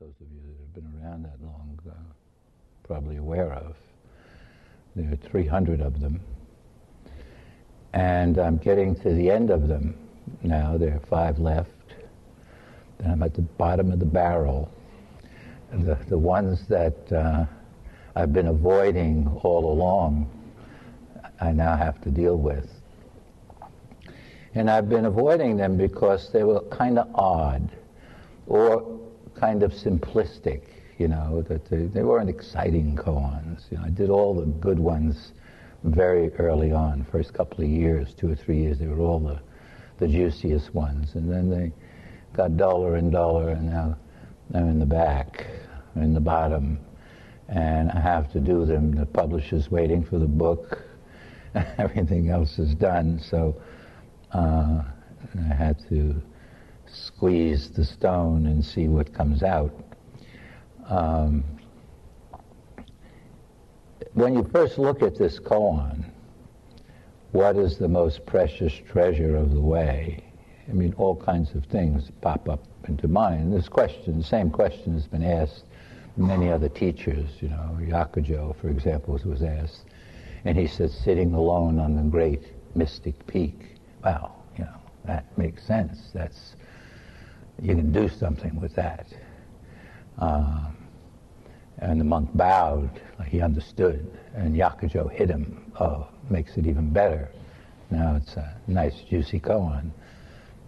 those of you that have been around that long uh, probably aware of. There are 300 of them. And I'm getting to the end of them now. There are five left. And I'm at the bottom of the barrel. And the, the ones that uh, I've been avoiding all along, I now have to deal with. And I've been avoiding them because they were kind of odd or kind of simplistic, you know, that they, they weren't exciting koans. You know, I did all the good ones very early on, first couple of years, two or three years, they were all the, the juiciest ones. And then they got duller and duller, and now I'm in the back, in the bottom, and I have to do them. The publisher's waiting for the book. Everything else is done, so uh, I had to squeeze the stone and see what comes out. Um, when you first look at this koan, what is the most precious treasure of the way? I mean, all kinds of things pop up into mind. This question, the same question has been asked many other teachers. You know, Hyakujo, for example, was asked, and he said, sitting alone on the great mystic peak. Wow, you know, that makes sense. That's you can do something with that. Um, and the monk bowed, like he understood, and Hyakujo hit him. Oh, makes it even better. Now it's a nice, juicy koan.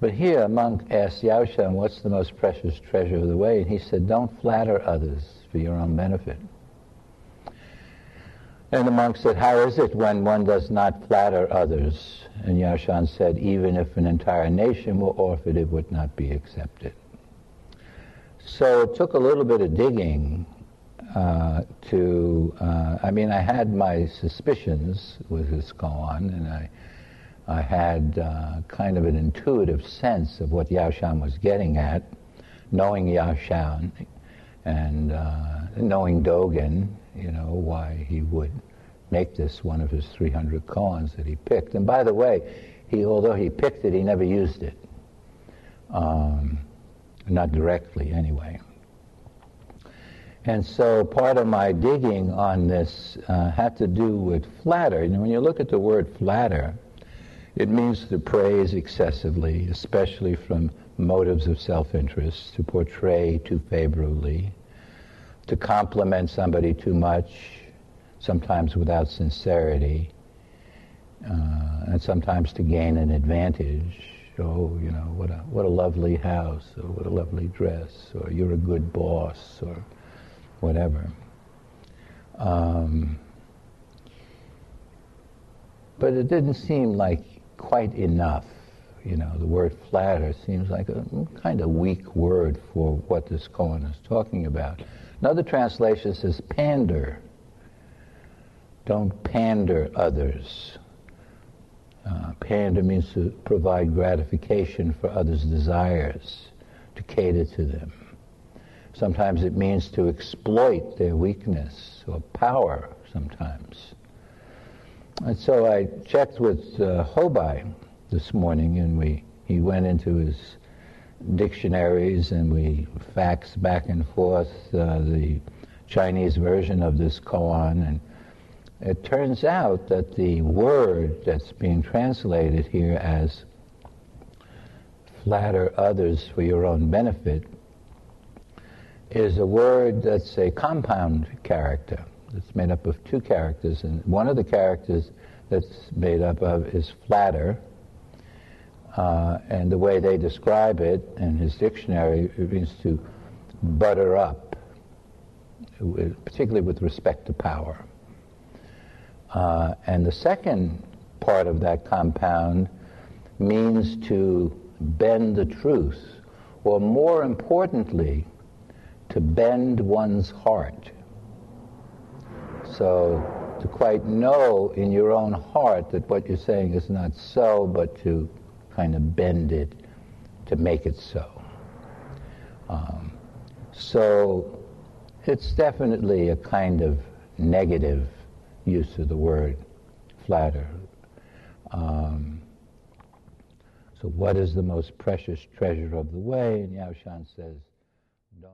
But here, a monk asked Yaoshan, what's the most precious treasure of the way? And he said, don't flatter others for your own benefit. And the monk said, how is it when one does not flatter others? And Yaoshan said, even if an entire nation were offered, it would not be accepted. So it took a little bit of digging uh, to, uh, I mean, I had my suspicions with this koan, and I, I had uh, kind of an intuitive sense of what Yaoshan was getting at, knowing Yaoshan and uh, knowing Dogen, you know, why he would make this one of his 300 koans that he picked. And by the way, he, although he picked it, he never used it. Um, not directly, anyway. And so part of my digging on this uh, had to do with flatter. You know, when you look at the word flatter, it means to praise excessively, especially from motives of self-interest, to portray too favorably, to compliment somebody too much, sometimes without sincerity, uh, and sometimes to gain an advantage. Oh, you know, what a, what a lovely house, or what a lovely dress, or you're a good boss, or whatever. Um, but it didn't seem like quite enough. You know, the word flatter seems like a kind of weak word for what this koan is talking about. Another translation says pander. Don't pander others. Uh, pander means to provide gratification for others' desires, to cater to them. Sometimes it means to exploit their weakness or power sometimes. And so I checked with uh, Hobai this morning, and we he went into his dictionaries, and we faxed back and forth uh, the Chinese version of this koan, and it turns out that the word that's being translated here as flatter others for your own benefit is a word that's a compound character. It's made up of two characters, and one of the characters that's made up of is flatter, uh, and the way they describe it in his dictionary, it means to butter up, particularly with respect to power. Uh, and the second part of that compound means to bend the truth, or more importantly, to bend one's heart. So to quite know in your own heart that what you're saying is not so, but to kind of bend it to make it so. Um, so it's definitely a kind of negative use of the word flatter. Um, so what is the most precious treasure of the way? And Yaoshan says,